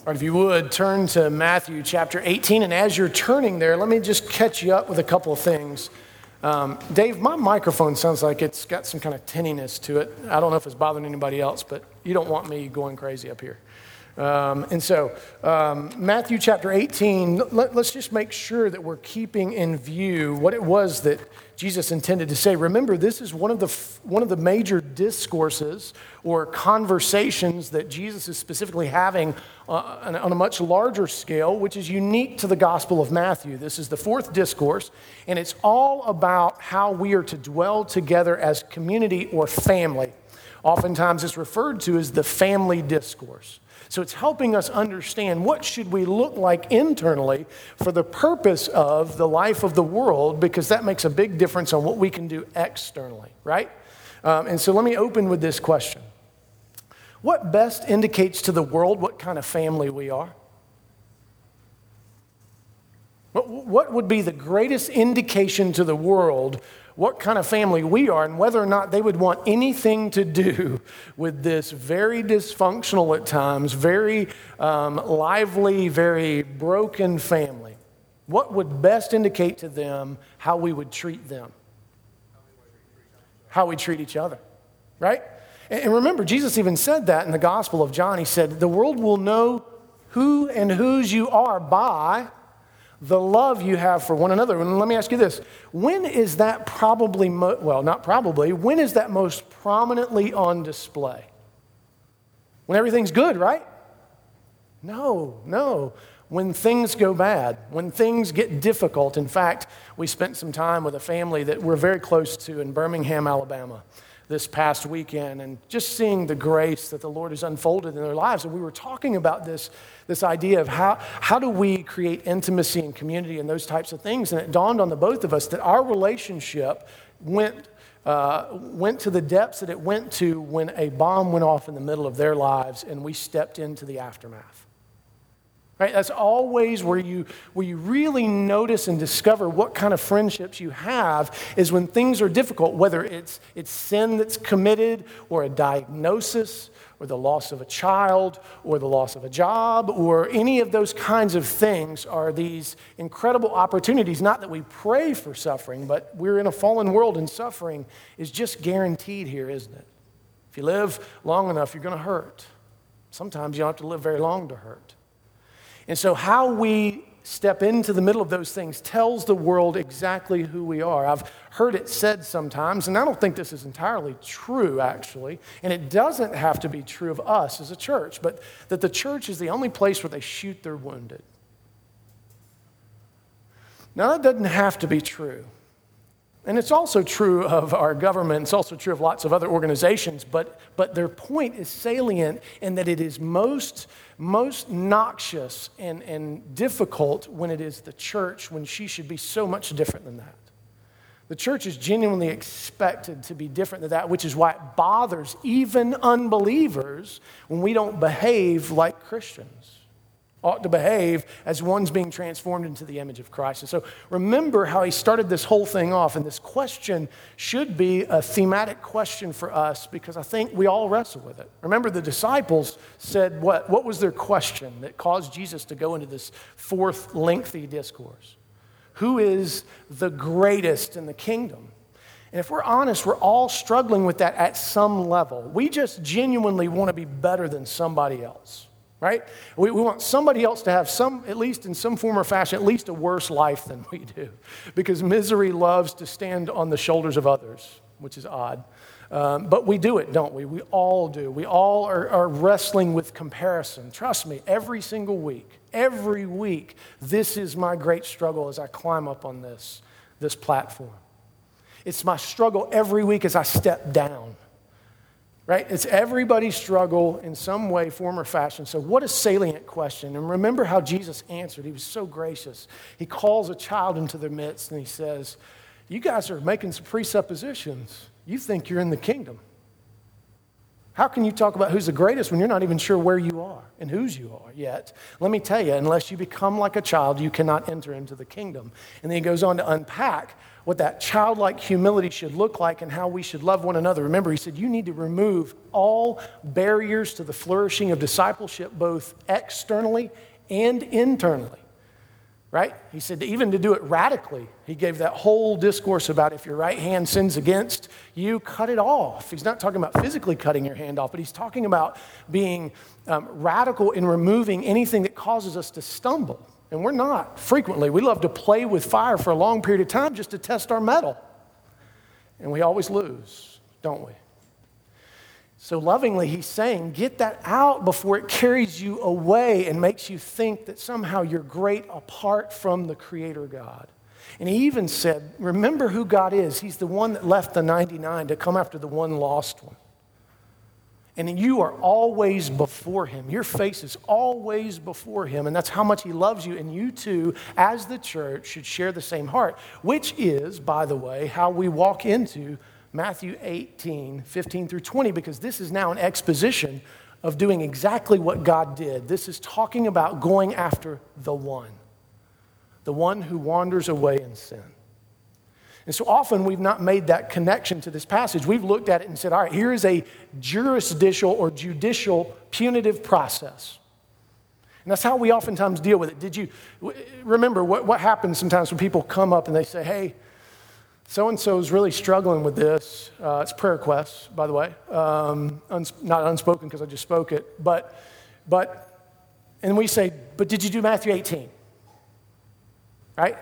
All right, if you would, turn to Matthew chapter 18. And as you're turning there, let me just catch you up with a couple of things. Um, Dave, my microphone sounds like it's got some kind of tinniness to it. I don't know if it's bothering anybody else, but you don't want me going crazy up here. Um, and so, um, Matthew chapter 18, let, us just make sure that we're keeping in view what it was that Jesus intended to say. Remember, this is one of the, one of the major discourses or conversations that Jesus is specifically having uh, on a much larger scale, which is unique to the Gospel of Matthew. This is the fourth discourse, and it's all about how we are to dwell together as community or family. Oftentimes, it's referred to as the family discourse. So it's helping us understand what should we look like internally for the purpose of the life of the world because that makes a big difference on what we can do externally, right? Um, and so let me open with this question. What best indicates to the world what kind of family we are? What would be the greatest indication to the world what kind of family we are and whether or not they would want anything to do with this very dysfunctional at times, very um, lively, very broken family. What would best indicate to them how we would treat them? How we treat each other, right? And remember, Jesus even said that in the Gospel of John. He said, The world will know who and whose you are by the love you have for one another. And let me ask you this when is that probably, mo- well, not probably, when is that most prominently on display? When everything's good, right? No, no. When things go bad, when things get difficult. In fact, we spent some time with a family that we're very close to in Birmingham, Alabama this past weekend and just seeing the grace that the Lord has unfolded in their lives. And we were talking about this, this idea of how, how do we create intimacy and community and those types of things. And it dawned on the both of us that our relationship went, uh, went to the depths that it went to when a bomb went off in the middle of their lives and we stepped into the aftermath. Right? That's always where you, where you really notice and discover what kind of friendships you have is when things are difficult, whether it's, it's sin that's committed or a diagnosis or the loss of a child or the loss of a job or any of those kinds of things are these incredible opportunities. Not that we pray for suffering, but we're in a fallen world and suffering is just guaranteed here, isn't it? If you live long enough, you're going to hurt. Sometimes you don't have to live very long to hurt. And so, how we step into the middle of those things tells the world exactly who we are. I've heard it said sometimes, and I don't think this is entirely true, actually, and it doesn't have to be true of us as a church, but that the church is the only place where they shoot their wounded. Now, that doesn't have to be true. And it's also true of our government, it's also true of lots of other organizations, but, but their point is salient in that it is most, most noxious and, and difficult when it is the church, when she should be so much different than that. The church is genuinely expected to be different than that, which is why it bothers even unbelievers when we don't behave like Christians ought to behave as one's being transformed into the image of Christ. And so remember how he started this whole thing off. And this question should be a thematic question for us because I think we all wrestle with it. Remember, the disciples said what? What was their question that caused Jesus to go into this fourth lengthy discourse? Who is the greatest in the kingdom? And if we're honest, we're all struggling with that at some level. We just genuinely want to be better than somebody else right? We, we, want somebody else to have some, at least in some form or fashion, at least a worse life than we do. Because misery loves to stand on the shoulders of others, which is odd. Um, but we do it, don't we? We all do. We all are, are wrestling with comparison. Trust me, every single week, every week, this is my great struggle as I climb up on this, this platform. It's my struggle every week as I step down right? It's everybody's struggle in some way, form, or fashion. So, what a salient question. And remember how Jesus answered. He was so gracious. He calls a child into their midst and he says, You guys are making some presuppositions. You think you're in the kingdom. How can you talk about who's the greatest when you're not even sure where you are and whose you are yet? Let me tell you, unless you become like a child, you cannot enter into the kingdom. And then he goes on to unpack what that childlike humility should look like and how we should love one another. Remember, he said, you need to remove all barriers to the flourishing of discipleship, both externally and internally. Right? He said, even to do it radically, he gave that whole discourse about if your right hand sins against you, cut it off. He's not talking about physically cutting your hand off, but he's talking about being um, radical in removing anything that causes us to stumble. And we're not frequently. We love to play with fire for a long period of time just to test our mettle. And we always lose, don't we? So lovingly, he's saying, get that out before it carries you away and makes you think that somehow you're great apart from the Creator God. And he even said, remember who God is. He's the one that left the 99 to come after the one lost one. And you are always before him. Your face is always before him. And that's how much he loves you. And you too, as the church, should share the same heart, which is, by the way, how we walk into Matthew 18, 15 through 20, because this is now an exposition of doing exactly what God did. This is talking about going after the one, the one who wanders away in sin. And so often we've not made that connection to this passage. We've looked at it and said, all right, here is a jurisdictional or judicial punitive process. And that's how we oftentimes deal with it. Did you remember what, what happens sometimes when people come up and they say, hey, so and so is really struggling with this? Uh, it's prayer requests, by the way, um, uns- not unspoken because I just spoke it. But, but, and we say, but did you do Matthew 18? Right?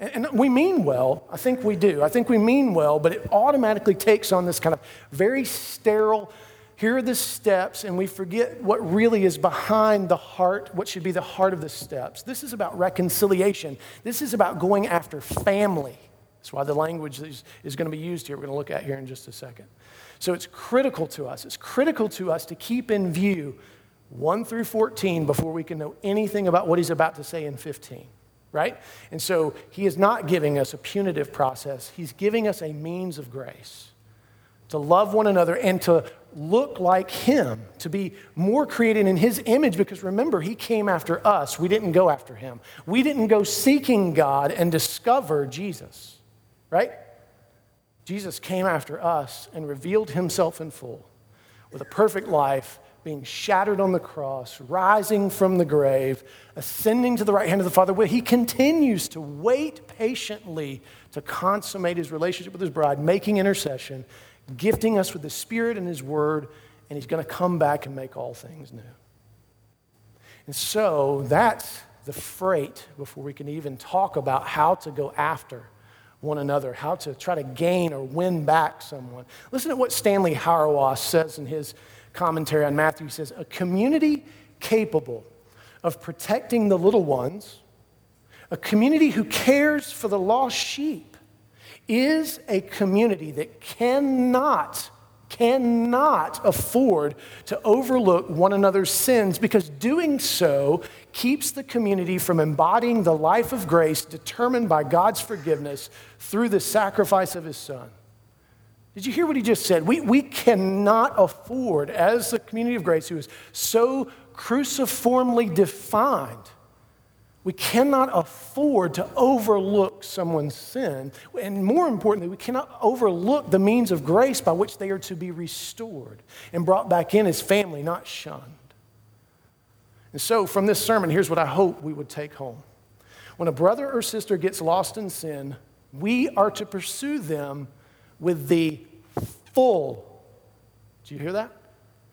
And we mean well, I think we do. I think we mean well, but it automatically takes on this kind of very sterile, here are the steps, and we forget what really is behind the heart, what should be the heart of the steps. This is about reconciliation. This is about going after family. That's why the language is, is going to be used here, we're going to look at here in just a second. So it's critical to us. It's critical to us to keep in view 1 through 14 before we can know anything about what he's about to say in 15 right? And so he is not giving us a punitive process, he's giving us a means of grace to love one another and to look like him, to be more created in his image, because remember, he came after us. We didn't go after him. We didn't go seeking God and discover Jesus, right? Jesus came after us and revealed himself in full with a perfect life being shattered on the cross, rising from the grave, ascending to the right hand of the Father, where he continues to wait patiently to consummate his relationship with his bride, making intercession, gifting us with the Spirit and his word, and he's going to come back and make all things new. And so that's the freight before we can even talk about how to go after one another, how to try to gain or win back someone. Listen to what Stanley Hauerwas says in his commentary on Matthew, he says, a community capable of protecting the little ones, a community who cares for the lost sheep, is a community that cannot, cannot afford to overlook one another's sins because doing so keeps the community from embodying the life of grace determined by God's forgiveness through the sacrifice of his son. Did you hear what he just said? We, we cannot afford, as the community of grace who is so cruciformly defined, we cannot afford to overlook someone's sin. And more importantly, we cannot overlook the means of grace by which they are to be restored and brought back in as family, not shunned. And so, from this sermon, here's what I hope we would take home. When a brother or sister gets lost in sin, we are to pursue them with the full, do you hear that?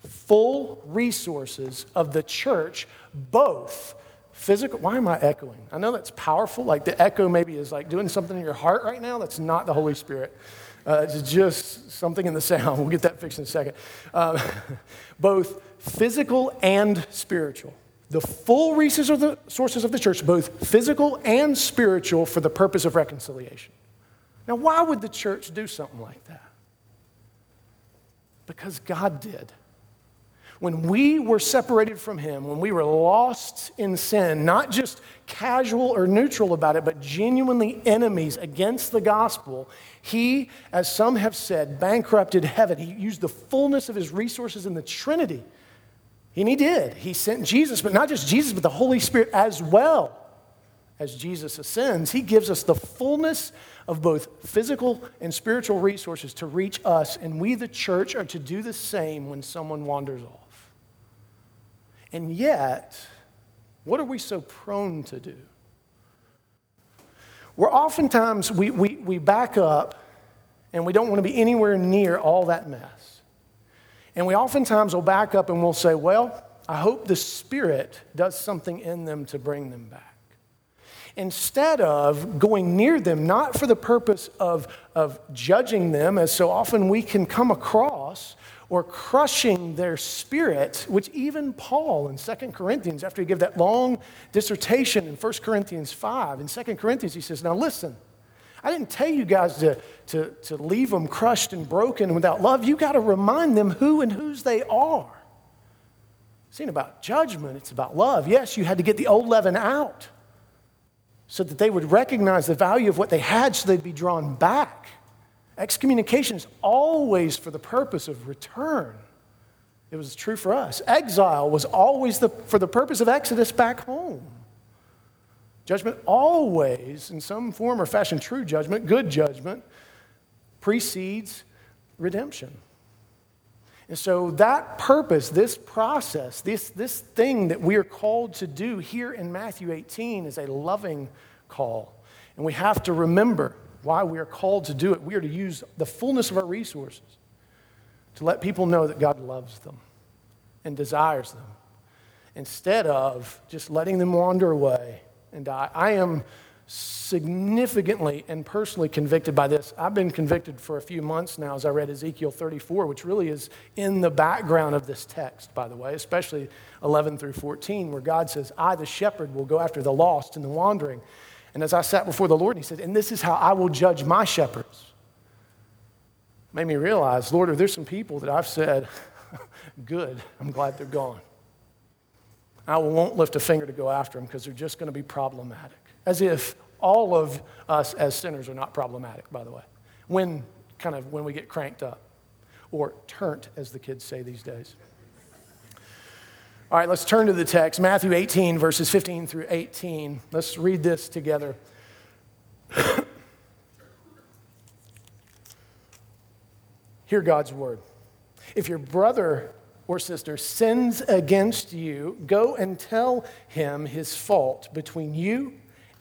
Full resources of the church, both physical. Why am I echoing? I know that's powerful. Like the echo maybe is like doing something in your heart right now. That's not the Holy Spirit. Uh, it's just something in the sound. We'll get that fixed in a second. Um, both physical and spiritual. The full resources of the sources of the church, both physical and spiritual, for the purpose of reconciliation. Now, why would the church do something like that? Because God did. When we were separated from Him, when we were lost in sin, not just casual or neutral about it, but genuinely enemies against the gospel, He, as some have said, bankrupted heaven. He used the fullness of His resources in the Trinity. And He did. He sent Jesus, but not just Jesus, but the Holy Spirit as well as Jesus ascends, he gives us the fullness of both physical and spiritual resources to reach us, and we, the church, are to do the same when someone wanders off. And yet, what are we so prone to do? We're oftentimes, we, we, we back up and we don't want to be anywhere near all that mess. And we oftentimes will back up and we'll say, well, I hope the Spirit does something in them to bring them back instead of going near them, not for the purpose of, of judging them, as so often we can come across, or crushing their spirit, which even Paul in 2 Corinthians, after he gave that long dissertation in 1 Corinthians 5, in 2 Corinthians, he says, Now listen, I didn't tell you guys to, to, to leave them crushed and broken without love. You got to remind them who and whose they are. It's ain't about judgment, it's about love. Yes, you had to get the old leaven out so that they would recognize the value of what they had so they'd be drawn back. Excommunication is always for the purpose of return. It was true for us. Exile was always the, for the purpose of exodus back home. Judgment always, in some form or fashion, true judgment, good judgment, precedes redemption. And so, that purpose, this process, this, this thing that we are called to do here in Matthew 18 is a loving call. And we have to remember why we are called to do it. We are to use the fullness of our resources to let people know that God loves them and desires them instead of just letting them wander away and die. I am significantly and personally convicted by this. I've been convicted for a few months now as I read Ezekiel 34, which really is in the background of this text, by the way, especially 11 through 14, where God says, I, the shepherd, will go after the lost and the wandering. And as I sat before the Lord, He said, And this is how I will judge my shepherds. Made me realize, Lord, there's some people that I've said, Good, I'm glad they're gone. I won't lift a finger to go after them because they're just going to be problematic. As if all of us as sinners are not problematic, by the way, when kind of when we get cranked up or turnt, as the kids say these days. All right, let's turn to the text Matthew 18, verses 15 through 18. Let's read this together. Hear God's word. If your brother or sister sins against you, go and tell him his fault between you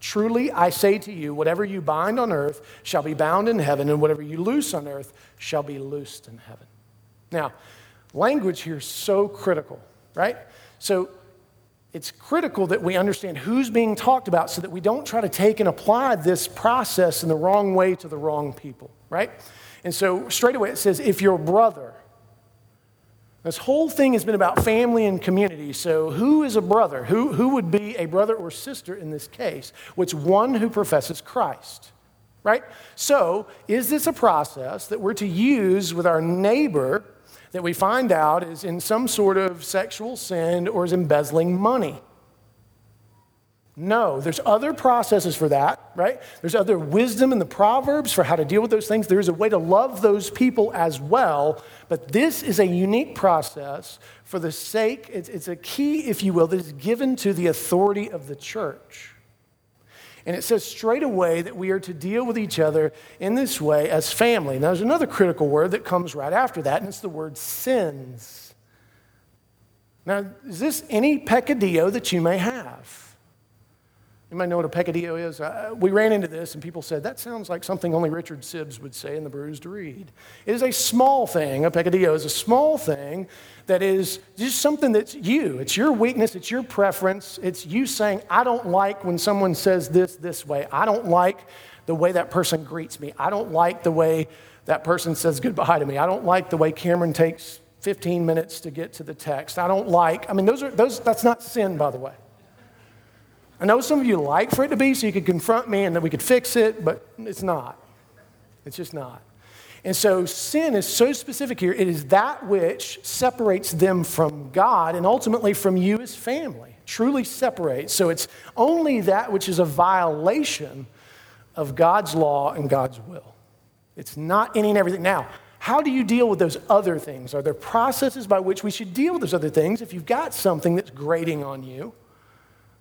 Truly, I say to you, whatever you bind on earth shall be bound in heaven, and whatever you loose on earth shall be loosed in heaven. Now, language here is so critical, right? So, it's critical that we understand who's being talked about so that we don't try to take and apply this process in the wrong way to the wrong people, right? And so, straight away, it says, if your brother, this whole thing has been about family and community. So, who is a brother? Who, who would be a brother or sister in this case? Which one who professes Christ, right? So, is this a process that we're to use with our neighbor that we find out is in some sort of sexual sin or is embezzling money? No, there's other processes for that, right? There's other wisdom in the Proverbs for how to deal with those things. There's a way to love those people as well, but this is a unique process for the sake, it's, it's a key, if you will, that is given to the authority of the church. And it says straight away that we are to deal with each other in this way as family. Now, there's another critical word that comes right after that, and it's the word sins. Now, is this any peccadillo that you may have? You might know what a peccadillo is. Uh, we ran into this, and people said, that sounds like something only Richard Sibbes would say in The Bruised Reed. It is a small thing. A peccadillo is a small thing that is just something that's you. It's your weakness, it's your preference. It's you saying, I don't like when someone says this this way. I don't like the way that person greets me. I don't like the way that person says goodbye to me. I don't like the way Cameron takes 15 minutes to get to the text. I don't like, I mean, those are, those, that's not sin, by the way. I know some of you like for it to be so you could confront me and that we could fix it, but it's not. It's just not. And so sin is so specific here. It is that which separates them from God and ultimately from you as family. Truly separates. So it's only that which is a violation of God's law and God's will. It's not any and everything. Now, how do you deal with those other things? Are there processes by which we should deal with those other things? If you've got something that's grating on you,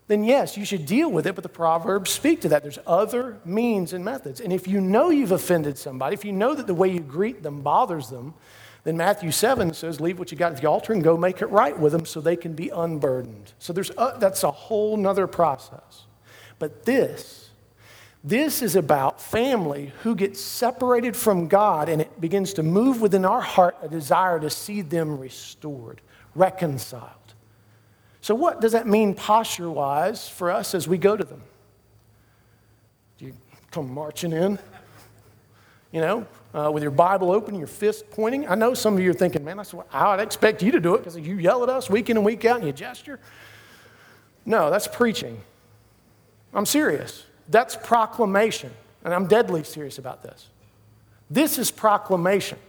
then yes, you should deal with it, but the Proverbs speak to that. There's other means and methods. And if you know you've offended somebody, if you know that the way you greet them bothers them, then Matthew 7 says, Leave what you got at the altar and go make it right with them so they can be unburdened. So there's a, that's a whole nother process. But this, this is about family who gets separated from God and it begins to move within our heart a desire to see them restored, reconciled. So, what does that mean posture wise for us as we go to them? Do you come marching in? You know, uh, with your Bible open, your fist pointing. I know some of you are thinking, man, that's what I'd expect you to do it because you yell at us week in and week out and you gesture. No, that's preaching. I'm serious. That's proclamation. And I'm deadly serious about this. This is proclamation.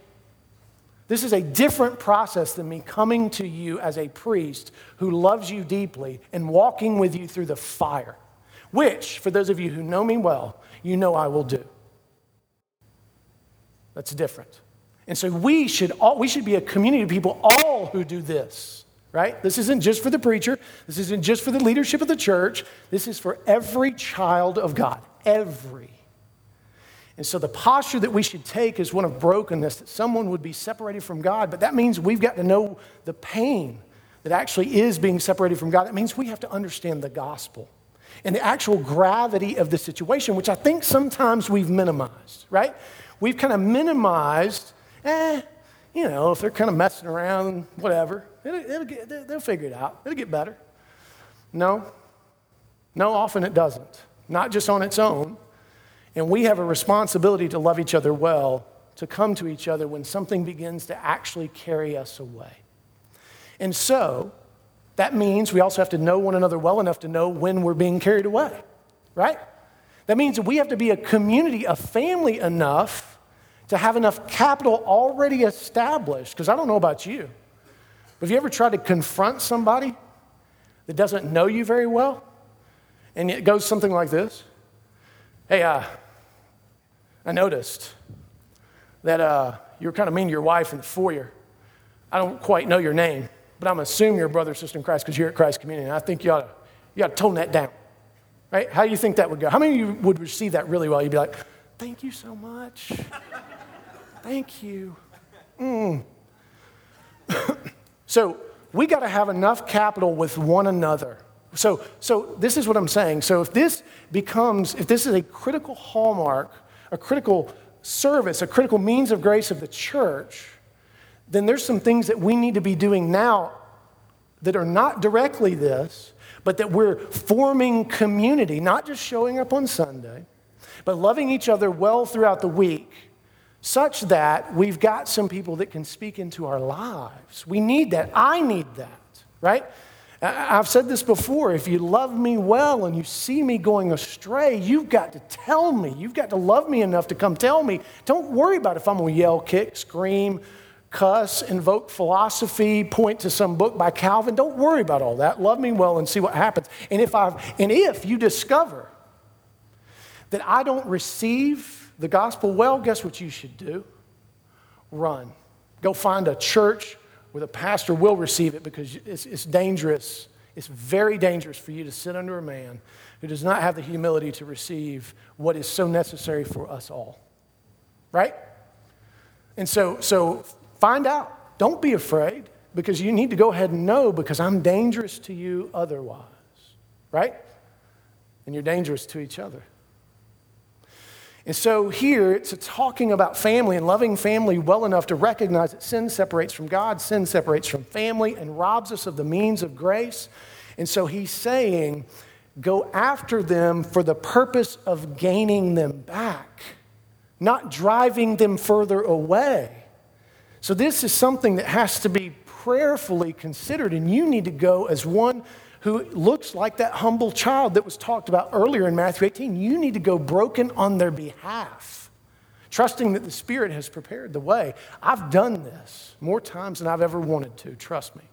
This is a different process than me coming to you as a priest who loves you deeply and walking with you through the fire, which, for those of you who know me well, you know I will do. That's different. And so we should, all, we should be a community of people, all who do this, right? This isn't just for the preacher. This isn't just for the leadership of the church. This is for every child of God. Every. And so the posture that we should take is one of brokenness, that someone would be separated from God. But that means we've got to know the pain that actually is being separated from God. That means we have to understand the gospel and the actual gravity of the situation, which I think sometimes we've minimized, right? We've kind of minimized, eh, you know, if they're kind of messing around, whatever, it'll, it'll get, they'll figure it out. It'll get better. No, no, often it doesn't. Not just on its own, and we have a responsibility to love each other well, to come to each other when something begins to actually carry us away. And so, that means we also have to know one another well enough to know when we're being carried away, right? That means we have to be a community, a family enough to have enough capital already established. Because I don't know about you, but have you ever tried to confront somebody that doesn't know you very well? And it goes something like this Hey, uh, I noticed that uh, you were kind of mean to your wife in the foyer. I don't quite know your name, but I'm assuming you're a brother or sister in Christ because you're at Christ Community. And I think you ought, to, you ought to tone that down. Right? How do you think that would go? How many of you would receive that really well? You'd be like, thank you so much. thank you. Mm. so we got to have enough capital with one another so, so this is what I'm saying. So if this becomes, if this is a critical hallmark, a critical service, a critical means of grace of the church, then there's some things that we need to be doing now that are not directly this, but that we're forming community, not just showing up on Sunday, but loving each other well throughout the week, such that we've got some people that can speak into our lives. We need that. I need that, right? I've said this before if you love me well and you see me going astray, you've got to tell me. You've got to love me enough to come tell me. Don't worry about if I'm going to yell, kick, scream, cuss, invoke philosophy, point to some book by Calvin. Don't worry about all that. Love me well and see what happens. And if, i and if you discover that I don't receive the gospel well, guess what you should do? Run. Go find a church where the pastor will receive it because it's, it's dangerous. It's very dangerous for you to sit under a man who does not have the humility to receive what is so necessary for us all. Right? And so, so find out. Don't be afraid because you need to go ahead and know because I'm dangerous to you otherwise. Right? And you're dangerous to each other. And so here it's talking about family and loving family well enough to recognize that sin separates from God, sin separates from family, and robs us of the means of grace. And so he's saying, go after them for the purpose of gaining them back, not driving them further away. So this is something that has to be prayerfully considered, and you need to go as one who looks like that humble child that was talked about earlier in Matthew 18. You need to go broken on their behalf trusting that the Spirit has prepared the way. I've done this more times than I've ever wanted to, trust me.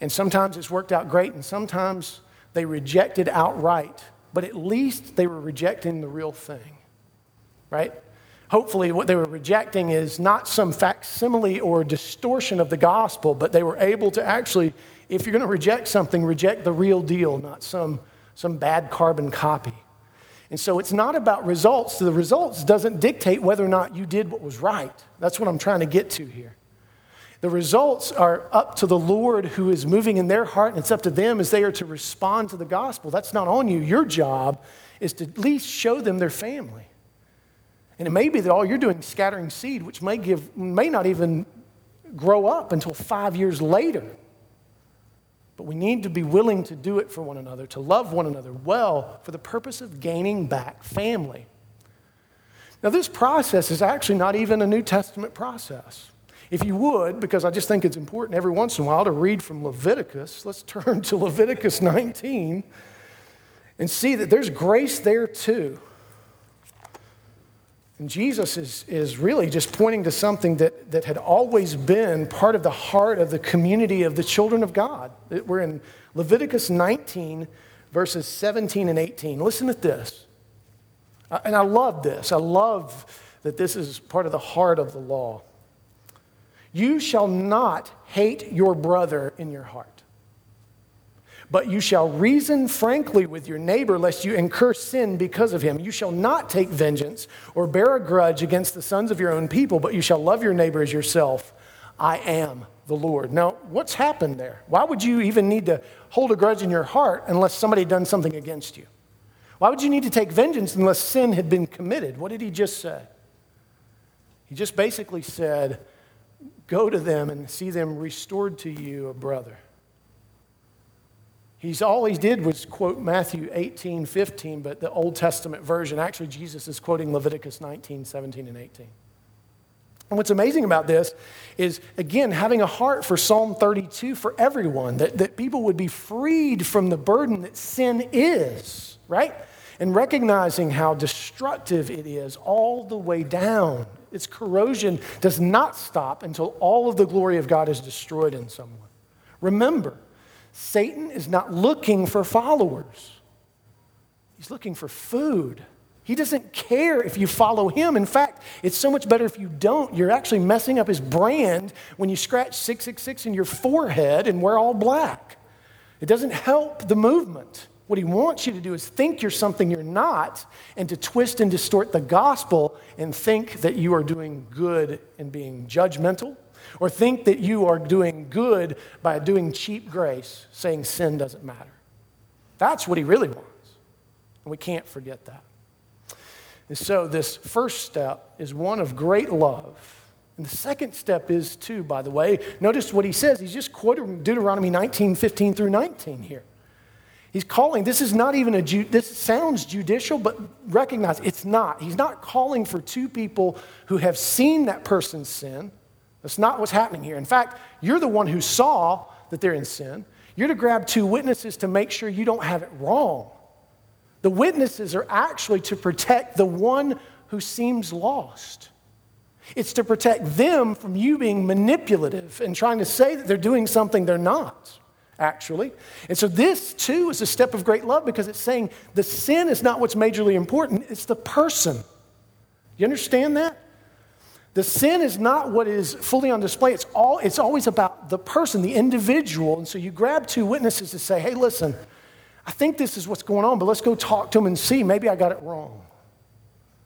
And sometimes it's worked out great, and sometimes they rejected outright, but at least they were rejecting the real thing, right? Hopefully, what they were rejecting is not some facsimile or distortion of the gospel, but they were able to actually, if you're going to reject something, reject the real deal, not some, some bad carbon copy. And so it's not about results. The results doesn't dictate whether or not you did what was right. That's what I'm trying to get to here. The results are up to the Lord who is moving in their heart, and it's up to them as they are to respond to the gospel. That's not on you. Your job is to at least show them their family. And it may be that all you're doing is scattering seed, which may, give, may not even grow up until five years later. But we need to be willing to do it for one another, to love one another well for the purpose of gaining back family. Now, this process is actually not even a New Testament process. If you would, because I just think it's important every once in a while to read from Leviticus, let's turn to Leviticus 19 and see that there's grace there too. And Jesus is, is really just pointing to something that, that had always been part of the heart of the community of the children of God. We're in Leviticus 19, verses 17 and 18. Listen to this. And I love this. I love that this is part of the heart of the law. You shall not hate your brother in your heart. But you shall reason frankly with your neighbor, lest you incur sin because of him. You shall not take vengeance or bear a grudge against the sons of your own people, but you shall love your neighbor as yourself. I am the Lord. Now, what's happened there? Why would you even need to hold a grudge in your heart unless somebody done something against you? Why would you need to take vengeance unless sin had been committed? What did he just say? He just basically said, Go to them and see them restored to you a brother. He's all he did was quote Matthew 18, 15, but the Old Testament version, actually, Jesus is quoting Leviticus 19, 17, and 18. And what's amazing about this is, again, having a heart for Psalm 32 for everyone, that, that people would be freed from the burden that sin is, right? And recognizing how destructive it is all the way down. Its corrosion does not stop until all of the glory of God is destroyed in someone. Remember, Satan is not looking for followers, he's looking for food. He doesn't care if you follow him. In fact, it's so much better if you don't. You're actually messing up his brand when you scratch 666 in your forehead and wear all black. It doesn't help the movement. What he wants you to do is think you're something you're not and to twist and distort the gospel and think that you are doing good and being judgmental or think that you are doing good by doing cheap grace, saying sin doesn't matter. That's what he really wants. And we can't forget that. And so, this first step is one of great love. And the second step is, too, by the way, notice what he says. He's just quoting Deuteronomy 19, 15 through 19 here. He's calling, this is not even a, this sounds judicial, but recognize it's not. He's not calling for two people who have seen that person's sin that's not what's happening here. In fact, you're the one who saw that they're in sin. You're to grab two witnesses to make sure you don't have it wrong. The witnesses are actually to protect the one who seems lost. It's to protect them from you being manipulative and trying to say that they're doing something they're not, actually. And so, this too is a step of great love because it's saying the sin is not what's majorly important, it's the person. You understand that? The sin is not what is fully on display. It's, all, it's always about the person, the individual. And so you grab two witnesses to say, hey, listen, I think this is what's going on, but let's go talk to them and see. Maybe I got it wrong.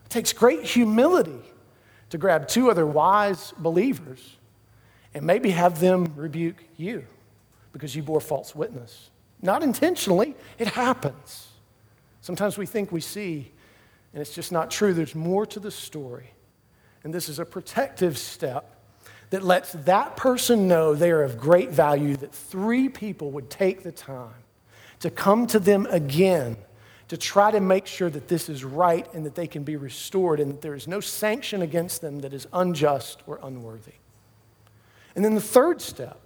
It takes great humility to grab two other wise believers and maybe have them rebuke you because you bore false witness. Not intentionally, it happens. Sometimes we think we see, and it's just not true. There's more to the story. And this is a protective step that lets that person know they are of great value, that three people would take the time to come to them again to try to make sure that this is right and that they can be restored and that there is no sanction against them that is unjust or unworthy. And then the third step,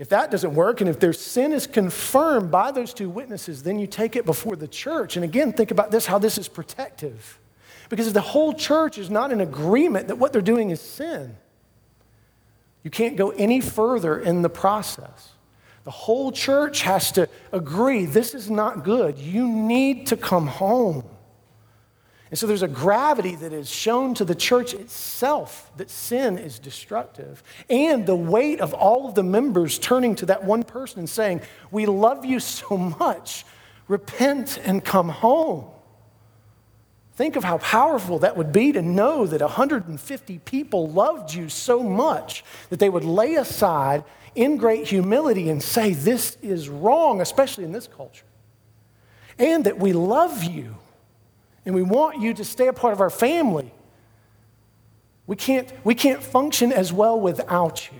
if that doesn't work and if their sin is confirmed by those two witnesses, then you take it before the church. And again, think about this how this is protective Because if the whole church is not in agreement that what they're doing is sin, you can't go any further in the process. The whole church has to agree this is not good. You need to come home. And so there's a gravity that is shown to the church itself that sin is destructive. And the weight of all of the members turning to that one person and saying, We love you so much, repent and come home. Think of how powerful that would be to know that 150 people loved you so much that they would lay aside in great humility and say, This is wrong, especially in this culture. And that we love you and we want you to stay a part of our family. We can't, we can't function as well without you.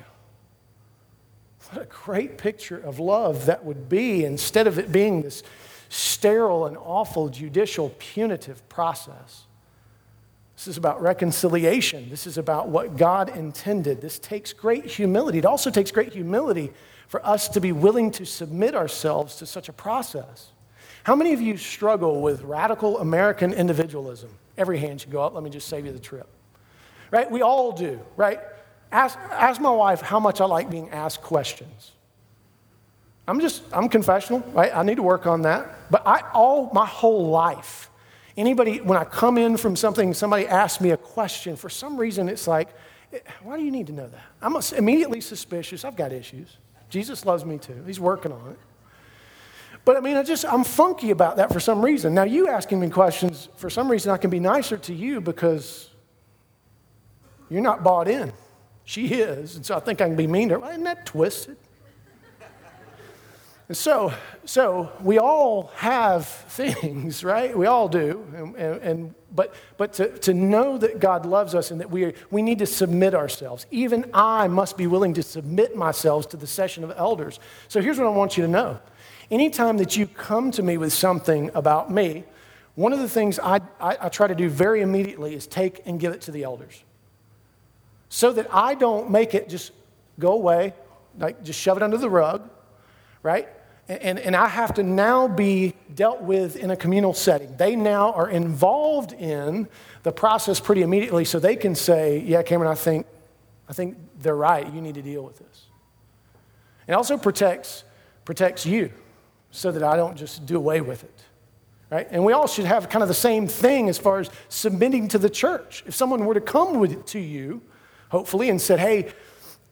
What a great picture of love that would be instead of it being this sterile and awful judicial punitive process. This is about reconciliation. This is about what God intended. This takes great humility. It also takes great humility for us to be willing to submit ourselves to such a process. How many of you struggle with radical American individualism? Every hand should go up. Let me just save you the trip. Right? We all do, right? Ask, ask my wife how much I like being asked questions. I'm just, I'm confessional, right? I need to work on that. But I, all my whole life, anybody, when I come in from something, somebody asks me a question, for some reason it's like, why do you need to know that? I'm immediately suspicious. I've got issues. Jesus loves me too. He's working on it. But I mean, I just, I'm funky about that for some reason. Now, you asking me questions, for some reason, I can be nicer to you because you're not bought in. She is. And so I think I can be mean to her. Isn't that twisted? And so, so we all have things, right? We all do. And, and, but but to, to know that God loves us and that we, are, we need to submit ourselves. Even I must be willing to submit myself to the session of elders. So here's what I want you to know Anytime that you come to me with something about me, one of the things I, I, I, try to do very immediately is take and give it to the elders. So that I don't make it just go away, like just shove it under the rug, right? And, and I have to now be dealt with in a communal setting. They now are involved in the process pretty immediately, so they can say, Yeah, Cameron, I think, I think they're right. You need to deal with this. It also protects, protects you so that I don't just do away with it. Right? And we all should have kind of the same thing as far as submitting to the church. If someone were to come with, to you, hopefully, and said, Hey,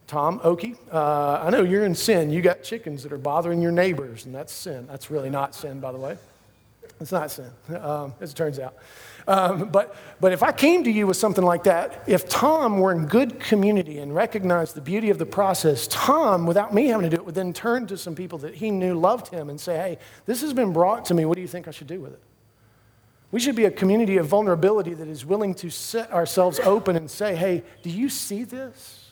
Tom, Okie, uh, I know you're in sin. You got chickens that are bothering your neighbors, and that's sin. That's really not sin, by the way. It's not sin, um, as it turns out. Um, but, but if I came to you with something like that, if Tom were in good community and recognized the beauty of the process, Tom, without me having to do it, would then turn to some people that he knew loved him and say, hey, this has been brought to me. What do you think I should do with it? We should be a community of vulnerability that is willing to set ourselves open and say, hey, do you see this?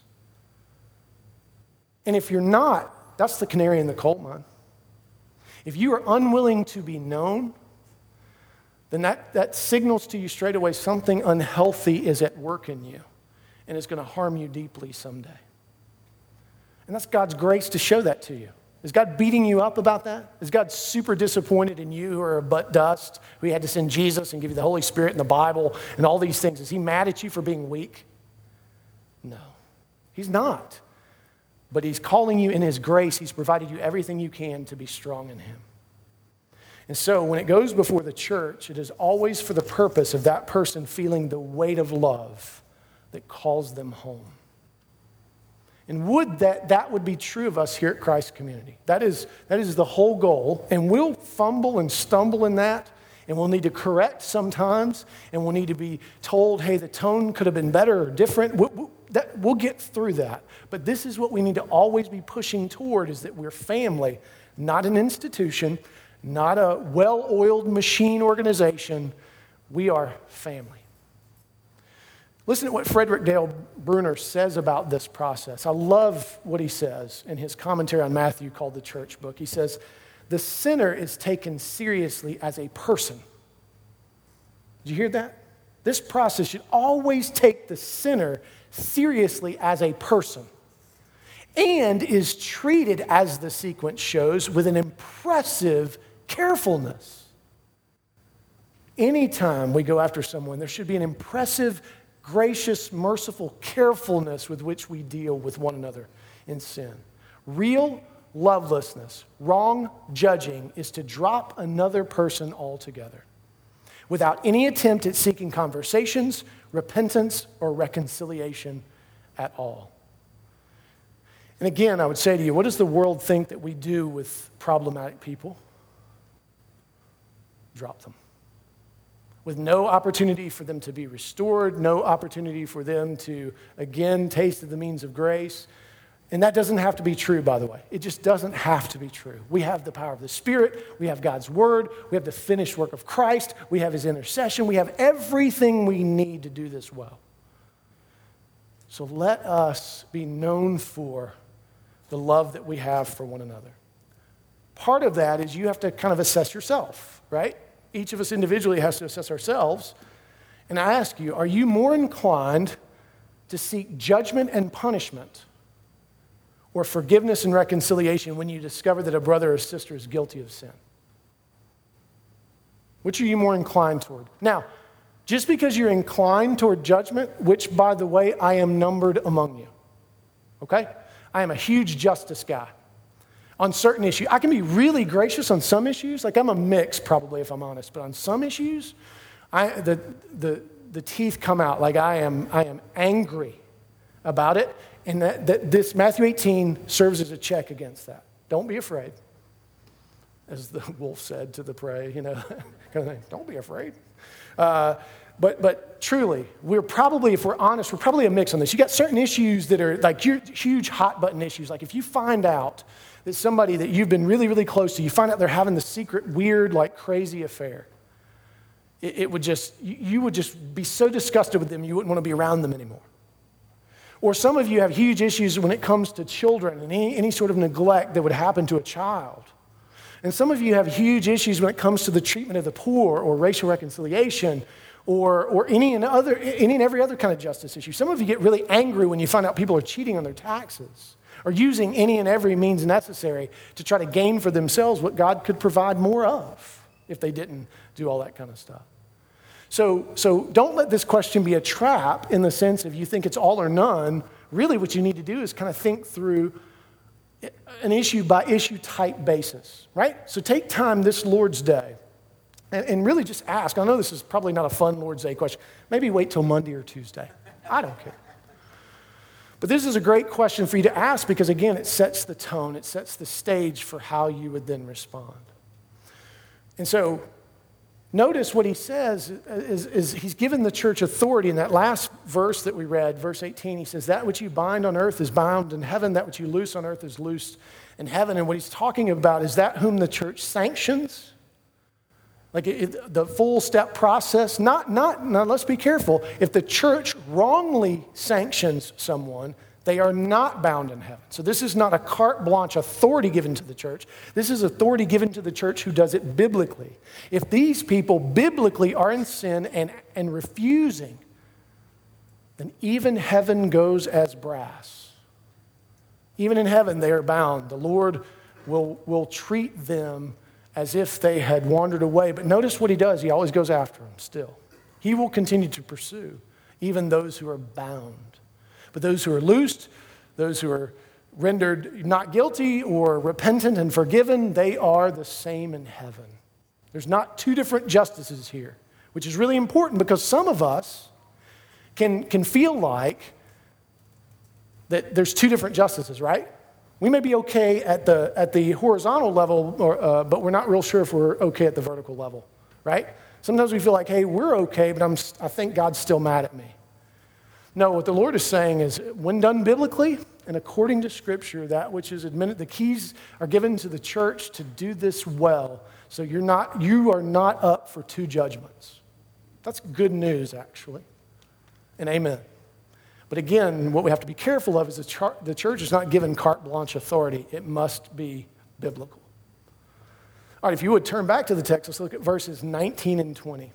And if you're not, that's the canary in the coal mine. If you are unwilling to be known, then that, that signals to you straight away something unhealthy is at work in you and it's going to harm you deeply someday. And that's God's grace to show that to you. Is God beating you up about that? Is God super disappointed in you who are but dust, who had to send Jesus and give you the Holy Spirit and the Bible and all these things? Is He mad at you for being weak? No, He's not. But He's calling you in His grace. He's provided you everything you can to be strong in Him. And so when it goes before the church, it is always for the purpose of that person feeling the weight of love that calls them home. And would that that would be true of us here at Christ Community. That is, that is the whole goal. And we'll fumble and stumble in that. And we'll need to correct sometimes. And we'll need to be told, hey, the tone could have been better or different. That, we'll get through that. But this is what we need to always be pushing toward is that we're family, not an institution, not a well oiled machine organization. We are family. Listen to what Frederick Dale Bruner says about this process. I love what he says in his commentary on Matthew called the Church Book. He says, The sinner is taken seriously as a person. Did you hear that? This process should always take the sinner seriously as a person and is treated, as the sequence shows, with an impressive carefulness. Anytime we go after someone, there should be an impressive, gracious, merciful carefulness with which we deal with one another in sin. Real lovelessness, wrong judging, is to drop another person altogether without any attempt at seeking conversations, repentance, or reconciliation at all. And again, I would say to you, what does the world think that we do with problematic people? Drop them. With no opportunity for them to be restored, no opportunity for them to again taste of the means of grace. And that doesn't have to be true, by the way. It just doesn't have to be true. We have the power of the Spirit, we have God's Word, we have the finished work of Christ, we have His intercession, we have everything we need to do this well. So let us be known for the love that we have for one another. Part of that is you have to kind of assess yourself, right? Each of us individually has to assess ourselves. And I ask you, are you more inclined to seek judgment and punishment? Or forgiveness and reconciliation when you discover that a brother or sister is guilty of sin? Which are you more inclined toward? Now, just because you're inclined toward judgment, which, by the way, I am numbered among you, okay? I am a huge justice guy on certain issues. I can be really gracious on some issues. Like I'm a mix, probably, if I'm honest. But on some issues, I, the, the, the teeth come out. Like I am, I am angry about it. And that, that this Matthew 18 serves as a check against that. Don't be afraid. As the wolf said to the prey, you know, kind of thing. Don't be afraid. Uh, but, but truly, we're probably, if we're honest, we're probably a mix on this. You got certain issues that are like huge hot button issues. Like if you find out that somebody that you've been really, really close to, you find out they're having the secret, weird, like crazy affair, it, it would just, you would just be so disgusted with them, you wouldn't want to be around them anymore. Or some of you have huge issues when it comes to children and any, any sort of neglect that would happen to a child. And some of you have huge issues when it comes to the treatment of the poor or racial reconciliation or, or any, and other, any and every other kind of justice issue. Some of you get really angry when you find out people are cheating on their taxes or using any and every means necessary to try to gain for themselves what God could provide more of if they didn't do all that kind of stuff. So, so don't let this question be a trap in the sense of you think it's all or none. Really, what you need to do is kind of think through an issue by issue type basis, right? So take time this Lord's Day and, and really just ask. I know this is probably not a fun Lord's Day question. Maybe wait till Monday or Tuesday. I don't care. But this is a great question for you to ask because, again, it sets the tone, it sets the stage for how you would then respond. And so Notice what he says is, is, he's given the church authority in that last verse that we read, verse 18. He says, That which you bind on earth is bound in heaven, that which you loose on earth is loosed in heaven. And what he's talking about is that whom the church sanctions. Like it, the full step process. Not, not, now let's be careful. If the church wrongly sanctions someone, they are not bound in heaven. So, this is not a carte blanche authority given to the church. This is authority given to the church who does it biblically. If these people biblically are in sin and, and refusing, then even heaven goes as brass. Even in heaven, they are bound. The Lord will, will treat them as if they had wandered away. But notice what he does. He always goes after them still. He will continue to pursue even those who are bound. But those who are loosed, those who are rendered not guilty or repentant and forgiven, they are the same in heaven. There's not two different justices here, which is really important because some of us can, can feel like that there's two different justices, right? We may be okay at the, at the horizontal level, or, uh, but we're not real sure if we're okay at the vertical level, right? Sometimes we feel like, hey, we're okay, but I'm, I think God's still mad at me. No, what the Lord is saying is when done biblically and according to Scripture, that which is admitted, the keys are given to the church to do this well. So you're not, you are not up for two judgments. That's good news, actually. And amen. But again, what we have to be careful of is the, char- the church is not given carte blanche authority, it must be biblical. All right, if you would turn back to the text, let's look at verses 19 and 20.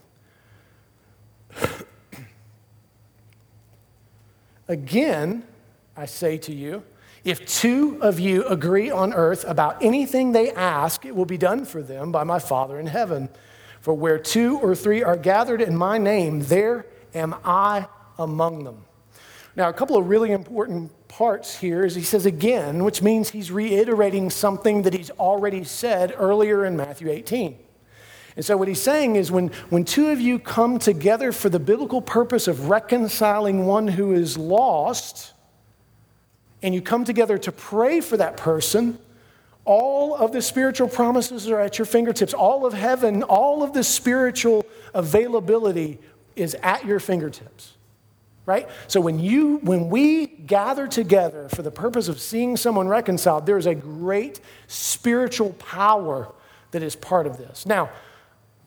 Again, I say to you, if two of you agree on earth about anything they ask, it will be done for them by my Father in heaven. For where two or three are gathered in my name, there am I among them. Now, a couple of really important parts here is he says again, which means he's reiterating something that he's already said earlier in Matthew 18. And so, what he's saying is when, when two of you come together for the biblical purpose of reconciling one who is lost, and you come together to pray for that person, all of the spiritual promises are at your fingertips. All of heaven, all of the spiritual availability is at your fingertips. Right? So when you when we gather together for the purpose of seeing someone reconciled, there is a great spiritual power that is part of this. Now,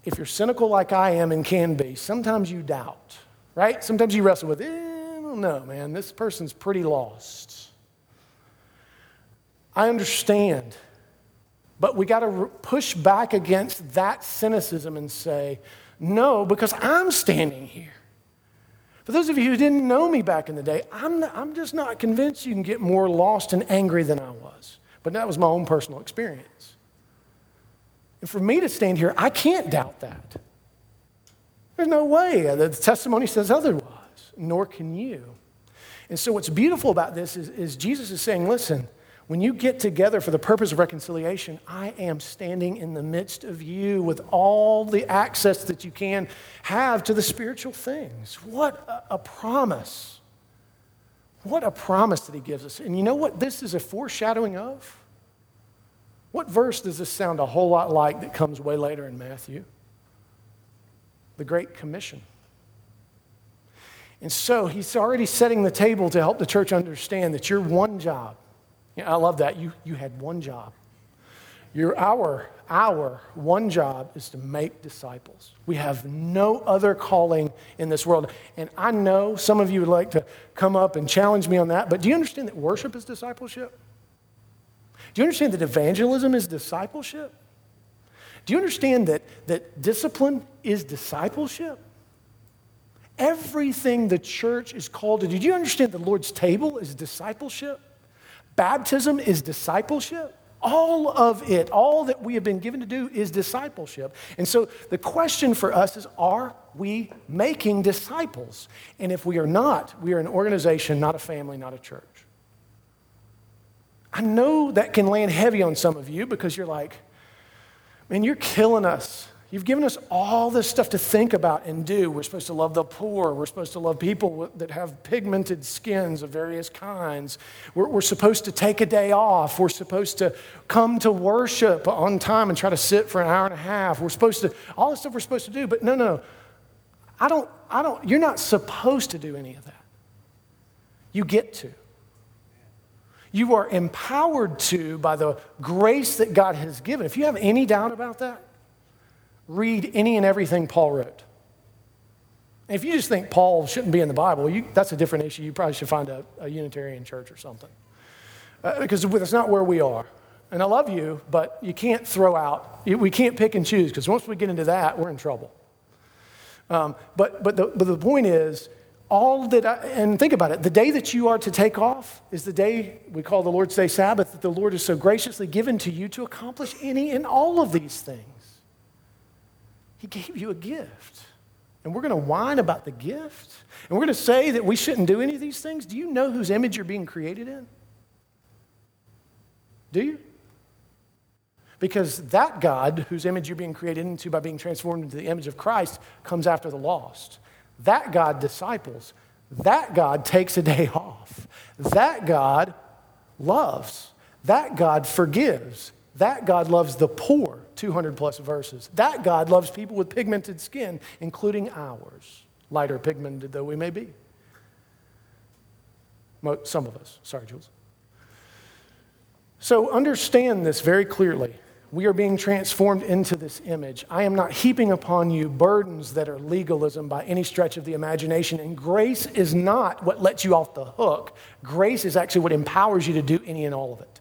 if you're cynical like I am and can be, sometimes you doubt, right? Sometimes you wrestle with, eh, I don't know, man, this person's pretty lost. I understand. But we got to push back against that cynicism and say, no, because I'm standing here. For those of you who didn't know me back in the day, I'm, not, I'm just not convinced you can get more lost and angry than I was. But that was my own personal experience. And for me to stand here, I can't doubt that. There's no way. Uh, the testimony says otherwise, nor can you. And so, what's beautiful about this is, is Jesus is saying, listen, when you get together for the purpose of reconciliation, I am standing in the midst of you with all the access that you can have to the spiritual things. What a, a promise. What a promise that he gives us. And you know what this is a foreshadowing of? What verse does this sound a whole lot like that comes way later in Matthew? The Great Commission. And so he's already setting the table to help the church understand that your one job, I love that, you, you had one job. Your our, our one job is to make disciples. We have no other calling in this world. And I know some of you would like to come up and challenge me on that, but do you understand that worship is discipleship? Do you understand that evangelism is discipleship? Do you understand that, that discipline is discipleship? Everything the church is called to do. Do you understand the Lord's table is discipleship? Baptism is discipleship. All of it, all that we have been given to do is discipleship. And so the question for us is are we making disciples? And if we are not, we are an organization, not a family, not a church. I know that can land heavy on some of you because you're like, man, you're killing us. You've given us all this stuff to think about and do. We're supposed to love the poor. We're supposed to love people that have pigmented skins of various kinds. We're, we're, supposed to take a day off. We're supposed to come to worship on time and try to sit for an hour and a half. We're supposed to, all the stuff we're supposed to do. But no, no, I don't, I don't, you're not supposed to do any of that. You get to. You are empowered to by the grace that God has given. If you have any doubt about that, read any and everything Paul wrote. If you just think Paul shouldn't be in the Bible, you, that's a different issue. You probably should find a, a Unitarian church or something. Uh, because that's not where we are. And I love you, but you can't throw out, we can't pick and choose, because once we get into that, we're in trouble. Um, but, but, the, but the point is, all that I, and think about it the day that you are to take off is the day we call the Lord's Day Sabbath that the Lord has so graciously given to you to accomplish any and all of these things. He gave you a gift. And we're going to whine about the gift. And we're going to say that we shouldn't do any of these things. Do you know whose image you're being created in? Do you? Because that God, whose image you're being created into by being transformed into the image of Christ, comes after the lost. That God disciples. That God takes a day off. That God loves. That God forgives. That God loves the poor, 200 plus verses. That God loves people with pigmented skin, including ours, lighter pigmented though we may be. Some of us. Sorry, Jules. So understand this very clearly we are being transformed into this image. I am not heaping upon you burdens that are legalism by any stretch of the imagination. And grace is not what lets you off the hook. Grace is actually what empowers you to do any and all of it.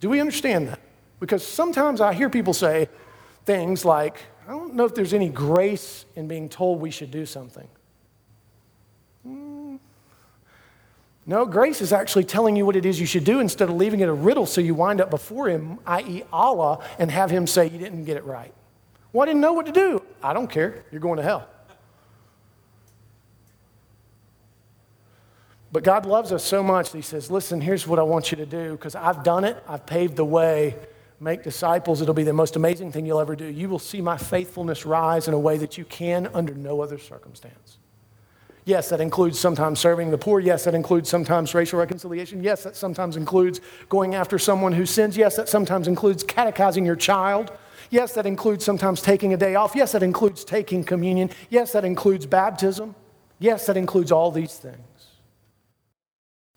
Do we understand that? Because sometimes I hear people say things like, I don't know if there's any grace in being told we should do something. Hmm. No, grace is actually telling you what it is you should do instead of leaving it a riddle so you wind up before Him, i.e., Allah, and have Him say you didn't get it right. Well, I didn't know what to do. I don't care. You're going to hell. But God loves us so much that He says, Listen, here's what I want you to do because I've done it, I've paved the way. Make disciples, it'll be the most amazing thing you'll ever do. You will see my faithfulness rise in a way that you can under no other circumstance. Yes, that includes sometimes serving the poor. Yes, that includes sometimes racial reconciliation. Yes, that sometimes includes going after someone who sins. Yes, that sometimes includes catechizing your child. Yes, that includes sometimes taking a day off. Yes, that includes taking communion. Yes, that includes baptism. Yes, that includes all these things.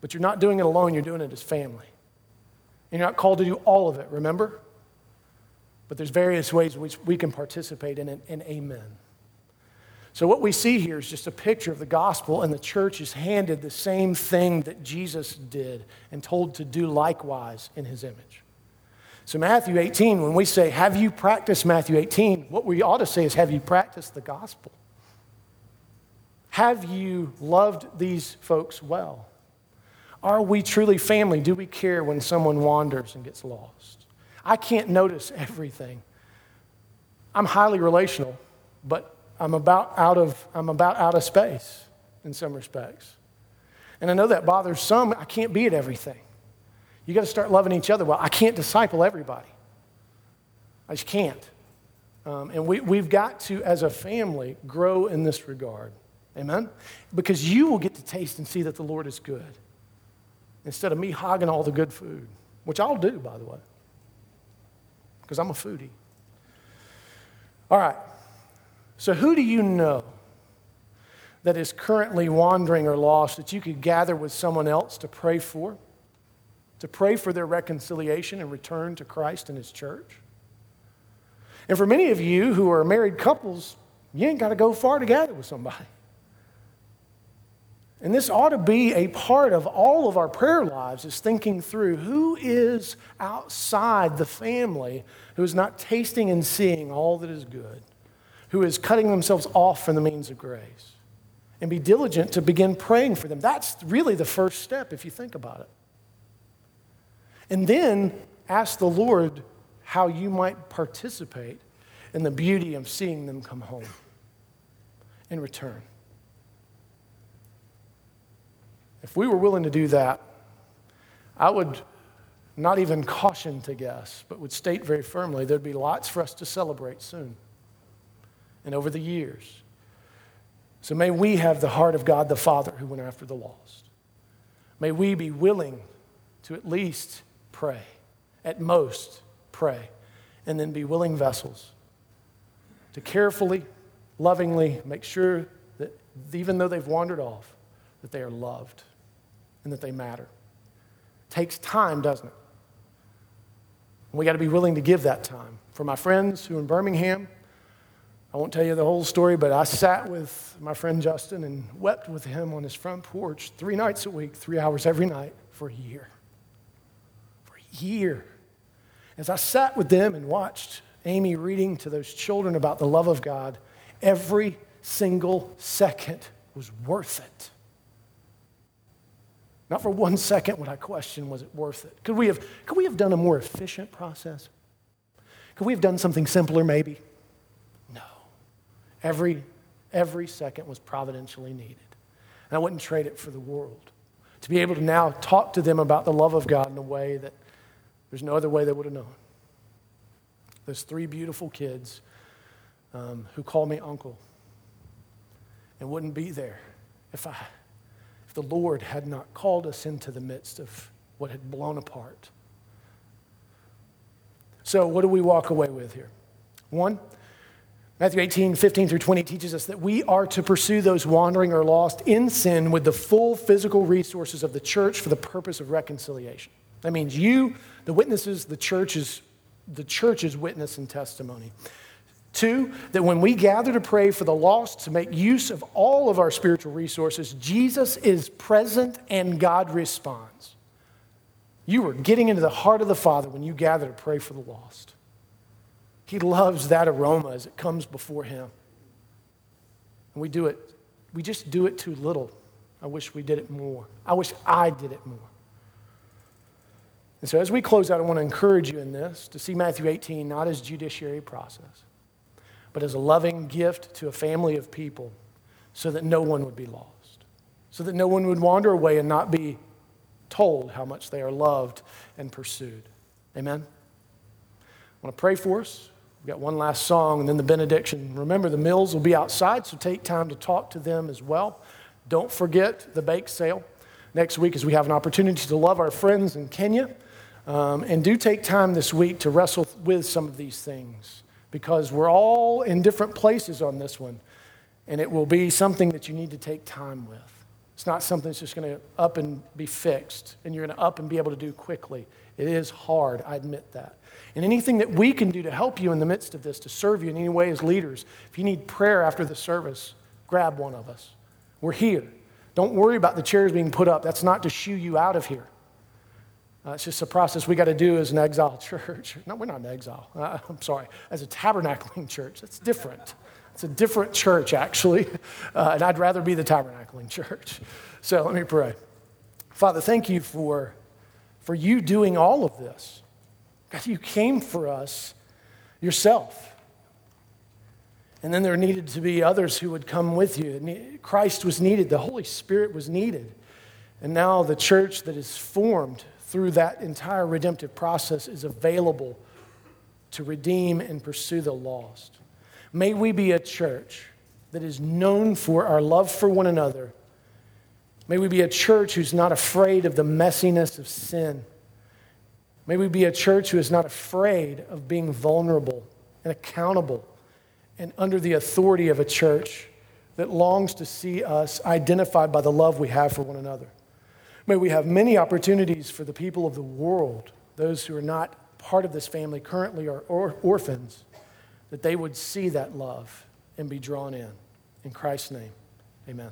But you're not doing it alone, you're doing it as family. And you're not called to do all of it, remember? But there's various ways which we can participate in it, and amen. So, what we see here is just a picture of the gospel, and the church is handed the same thing that Jesus did and told to do likewise in his image. So, Matthew 18, when we say, Have you practiced Matthew 18? What we ought to say is, Have you practiced the gospel? Have you loved these folks well? Are we truly family? Do we care when someone wanders and gets lost? I can't notice everything. I'm highly relational, but I'm about out of, I'm about out of space in some respects. And I know that bothers some. I can't be at everything. You got to start loving each other well. I can't disciple everybody. I just can't. Um, and we, we've got to, as a family, grow in this regard. Amen? Because you will get to taste and see that the Lord is good instead of me hogging all the good food, which I'll do, by the way, because I'm a foodie. All right. So, who do you know that is currently wandering or lost that you could gather with someone else to pray for? To pray for their reconciliation and return to Christ and His church? And for many of you who are married couples, you ain't got to go far to gather with somebody. And this ought to be a part of all of our prayer lives is thinking through who is outside the family who is not tasting and seeing all that is good, who is cutting themselves off from the means of grace. And be diligent to begin praying for them. That's really the first step if you think about it. And then ask the Lord how you might participate in the beauty of seeing them come home in return. If we were willing to do that, I would not even caution to guess, but would state very firmly there'd be lots for us to celebrate soon and over the years. So may we have the heart of God the Father who went after the lost. May we be willing to at least pray, at most pray, and then be willing vessels to carefully, lovingly make sure that even though they've wandered off, that they are loved and that they matter. Takes time, doesn't it? We got to be willing to give that time. For my friends who are in Birmingham, I won't tell you the whole story, but I sat with my friend Justin and wept with him on his front porch three nights a week, three hours every night for a year. For a year. As I sat with them and watched Amy reading to those children about the love of God, every single second was worth it. Not for one second would I question, was it worth it? Could we have, could we have done a more efficient process? Could we have done something simpler, maybe? Every, every second was providentially needed. And I wouldn't trade it for the world. To be able to now talk to them about the love of God in a way that there's no other way they would have known. Those three beautiful kids um, who call me uncle and wouldn't be there if I if the Lord had not called us into the midst of what had blown apart. So, what do we walk away with here? One, Matthew 18, 15 through 20 teaches us that we are to pursue those wandering or lost in sin with the full physical resources of the church for the purpose of reconciliation. That means you, the witnesses, the church's, the church's witness and testimony. Two, that when we gather to pray for the lost, to make use of all of our spiritual resources, Jesus is present and God responds. You are getting into the heart of the Father when you gather to pray for the lost. He loves that aroma as it comes before Him. And we do it, we just do it too little. I wish we did it more. I wish I did it more. And so, as we close out, I want to encourage you in this to see Matthew 18 not as judiciary process but as a loving gift to a family of people so that no one would be lost, so that no one would wander away and not be told how much they are loved and pursued. Amen? I want to pray for us. We've got one last song and then the benediction. Remember, the mills will be outside, so take time to talk to them as well. Don't forget the bake sale next week as we have an opportunity to love our friends in Kenya. Um, and do take time this week to wrestle with some of these things because we're all in different places on this one. And it will be something that you need to take time with. It's not something that's just going to up and be fixed and you're going to up and be able to do quickly. It is hard, I admit that. And anything that we can do to help you in the midst of this, to serve you in any way as leaders, if you need prayer after the service, grab one of us. We're here. Don't worry about the chairs being put up. That's not to shoo you out of here. Uh, it's just a process we got to do as an exile church. No, we're not an exile. Uh, I'm sorry. As a tabernacling church, that's different. It's a different church, actually. Uh, and I'd rather be the tabernacling church. So let me pray. Father, thank you for, for you doing all of this. God, you came for us yourself. And then there needed to be others who would come with you. Christ was needed, the Holy Spirit was needed. And now the church that is formed through that entire redemptive process is available to redeem and pursue the lost. May we be a church that is known for our love for one another. May we be a church who's not afraid of the messiness of sin. May we be a church who is not afraid of being vulnerable and accountable and under the authority of a church that longs to see us identified by the love we have for one another. May we have many opportunities for the people of the world, those who are not part of this family currently are or- orphans, that they would see that love and be drawn in. In Christ's name, amen.